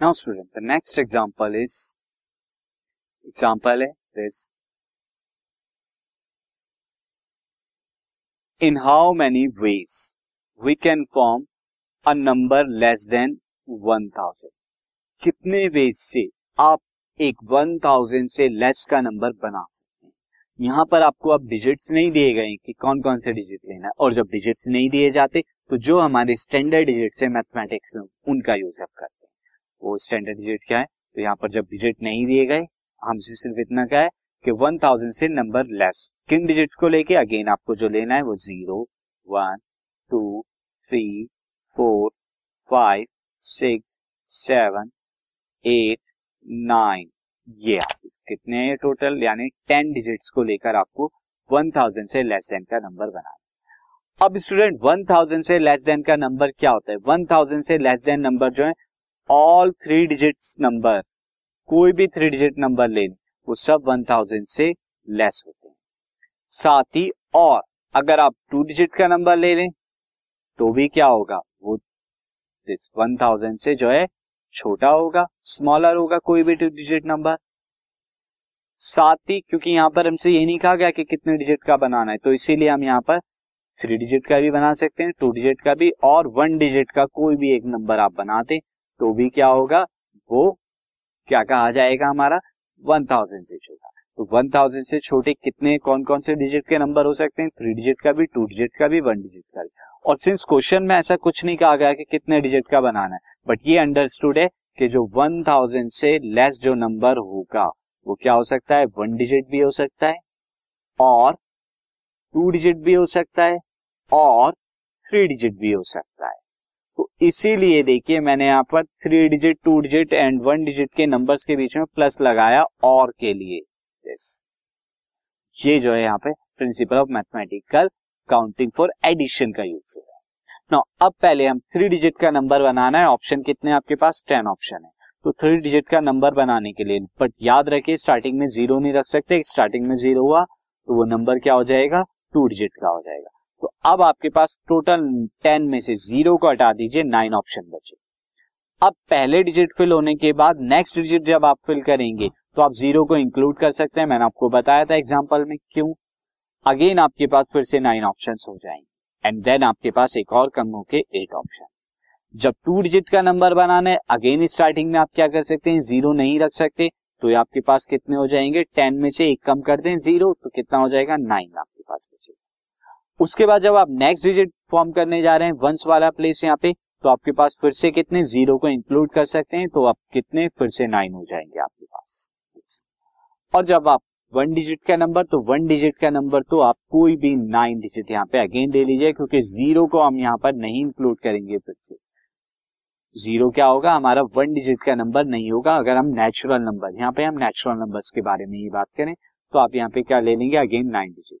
Now student the next example is example है this in how many ways we can form a number less than one thousand कितने ways से आप एक one thousand से less का number बना सकते हैं? यहाँ पर आपको अब डिजिट्स नहीं दिए गए कि कौन कौन से डिजिट लेना है, और जब डिजिट्स नहीं दिए जाते तो जो हमारे स्टैंडर्ड डिजिट्स है मैथमेटिक्स में, उनका यूज़ आप करते वो स्टैंडर्ड डिजिट क्या है? तो यहाँ पर जब डिजिट नहीं दिए गए, हमसे सिर्फ़ इतना क्या है कि वन थाउज़ेंड से नंबर लेस किन डिजिट को लेके? अगेन आपको जो लेना है वो zero one two three four five six seven eight nine ये आप कितने हैं टोटल यानी टेन डिजिट्स को लेकर आपको वन थाउज़ेंड से लेस देन का नंबर बनाना अब स्टूडेंट वन थाउज़ेंड से लेस देन का नंबर क्या होता है? वन थाउज़ेंड से लेस देन नंबर जो है ऑल थ्री डिजिट्स नंबर कोई भी थ्री डिजिट नंबर ले वो सब वन थाउज़ेंड से लेस होते हैं। साथ ही और, अगर आप टू डिजिट का नंबर ले लें तो भी क्या होगा? वो दिस वन थाउज़ेंड से जो है, छोटा होगा स्मॉलर होगा कोई भी टू डिजिट नंबर साथ ही, क्योंकि यहाँ पर हमसे ये नहीं कहा गया कि कितने डिजिट का बनाना है तो इसीलिए हम यहाँ पर थ्री डिजिट का भी बना सकते हैं टू डिजिट का भी, और वन डिजिट का कोई भी एक नंबर आप बनाते तो भी क्या होगा? वो क्या कहा जाएगा हमारा? वन थाउज़ेंड से छोटा। तो वन थाउज़ेंड से छोटे कितने कौन कौन से डिजिट के नंबर हो सकते हैं? थ्री डिजिट का भी टू डिजिट का भी वन डिजिट का भी। और सिंस क्वेश्चन में ऐसा कुछ नहीं कहा गया कि कितने डिजिट का बनाना है बट ये अंडरस्टूड है कि जो वन थाउज़ेंड से लेस जो नंबर होगा, वो क्या हो सकता है? वन डिजिट भी हो सकता है और टू डिजिट भी हो सकता है और थ्री डिजिट भी हो सकता है। तो इसीलिए देखिए मैंने यहाँ पर three digit two digit and one digit के नंबर्स के बीच में प्लस लगाया और के लिए। Yes. ये जो है यहाँ पे principle of mathematical counting for addition का यूज़ हो रहा है। नो अब पहले हम थ्री डिजिट का नंबर बनाना है। ऑप्शन कितने आपके पास? टेन ऑप्शन है। तो थ्री डिजिट का नंबर बनाने के लिए बट याद रखिए स्टार्टिंग में ज़ीरो नहीं रख सकते। स्टार्टिंग में ज़ीरो हुआ तो वो नंबर क्या हो जाएगा? टू डिजिट का हो जाएगा। तो अब आपके पास टोटल टेन में से ज़ीरो को हटा दीजिए नाइन ऑप्शन बचे। अब पहले डिजिट फिल होने के बाद नेक्स्ट डिजिट जब आप फिल करेंगे तो आप ज़ीरो को इंक्लूड कर सकते हैं। मैंने आपको बताया था एग्ज़ाम्पल में क्यों। अगेन आपके पास फिर से नाइन ऑप्शन हो जाएँगे। एंड देन आपके पास एक और कम होके एट ऑप्शन जब टू डिजिट का नंबर बनाना है अगेन स्टार्टिंग में आप क्या कर सकते हैं? ज़ीरो नहीं रख सकते। तो ये आपके पास कितने हो जाएँगे? टेन में से एक कम कर दें ज़ीरो तो कितना हो जाएगा? नाइन आपके पास बचेगा उसके बाद जब आप नेक्स्ट डिजिट फॉर्म करने जा रहे हैं वंस वाला प्लेस यहाँ पे तो आपके पास फिर से कितने ज़ीरो को इंक्लूड कर सकते हैं तो आप कितने फिर से नाइन हो जाएँगे आपके पास। और जब आप वन डिजिट का नंबर तो वन डिजिट का नंबर तो आप कोई भी नाइन डिजिट यहाँ पे अगेन ले लीजिए, क्योंकि ज़ीरो को हम यहाँ पर नहीं इंक्लूड करेंगे फिर से। ज़ीरो क्या होगा? हमारा वन डिजिट का नंबर नहीं होगा। अगर हम नेचुरल नंबर यहाँ पे हम नेचुरल नंबर्स के बारे में ही बात करें तो आप यहाँ पे क्या ले लेंगे? अगेन नाइन डिजिट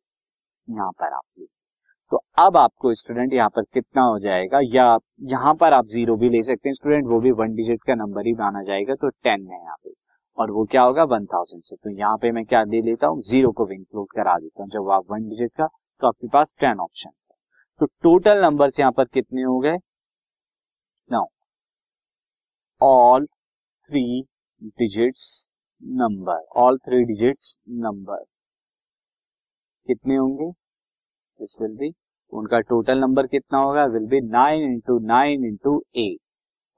यहाँ पर आप ले तो अब आपको स्टूडेंट यहाँ पर कितना हो जाएगा? या यहाँ पर आप ज़ीरो भी ले सकते हैं स्टूडेंट वो भी वन डिजिट का नंबर ही माना जाएगा तो टेन है यहाँ पे। और वो क्या होगा? वन थाउज़ेंड से। तो यहाँ पे मैं क्या दे लेता हूँ? ज़ीरो को भी इंक्लूड करा देता हूँ। जब आप वन डिजिट का तो आपके पास टेन ऑप्शन तो टोटल नंबर यहाँ पर कितने हो गए? Now all three digits number all three digits number कितने होंगे? दिस विल बी उनका टोटल नंबर कितना होगा? Will be nine into nine into eight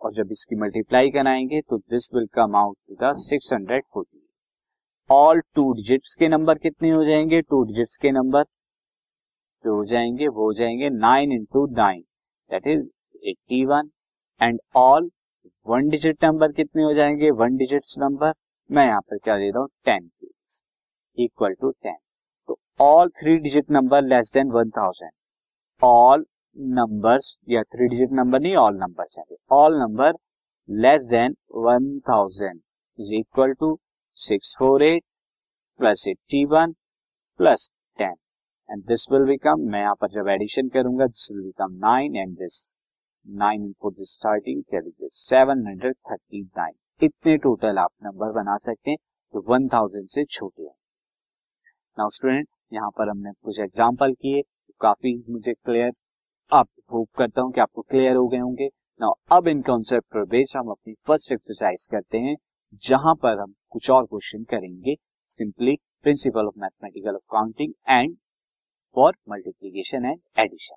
और जब इसकी मल्टीप्लाई कराएँगे तो this will come out to the six hundred forty all two digits के नंबर कितने हो जाएँगे? टू डिजिट्स के नंबर जो हो जाएँगे, वो हो जाएँगे nine into nine that is eighty one and all one digit number कितने हो जाएँगे? वन डिजिट्स नंबर मैं यहाँ पर क्या दे रहा हूँ? Ten equal to ten all three digit number less than one thousand all numbers या थ्री डिजिट नंबर नहीं ऑल नंबर्स हैं। All number less than one thousand is equal to six four eight plus eighty one plus ten and this will become मैं यहाँ पर जब addition करूँगा this will become nine and this nine for this starting seven hundred thirty nine इतने total आप number बना सकते हैं जो वन थाउज़ेंड से छोटे हैं। नाउ स्टूडेंट यहाँ पर हमने कुछ एग्ज़ाम्पल किए, काफ़ी मुझे क्लियर आप होप करता हूँ कि आपको क्लियर हो गए होंगे। नाउ अब इन कॉन्सेप्ट पर बेस हम अपनी फ़र्स्ट एक्सरसाइज करते हैं, जहाँ पर हम कुछ और क्वेश्चन करेंगे। Simply principle of mathematical counting and for multiplication and addition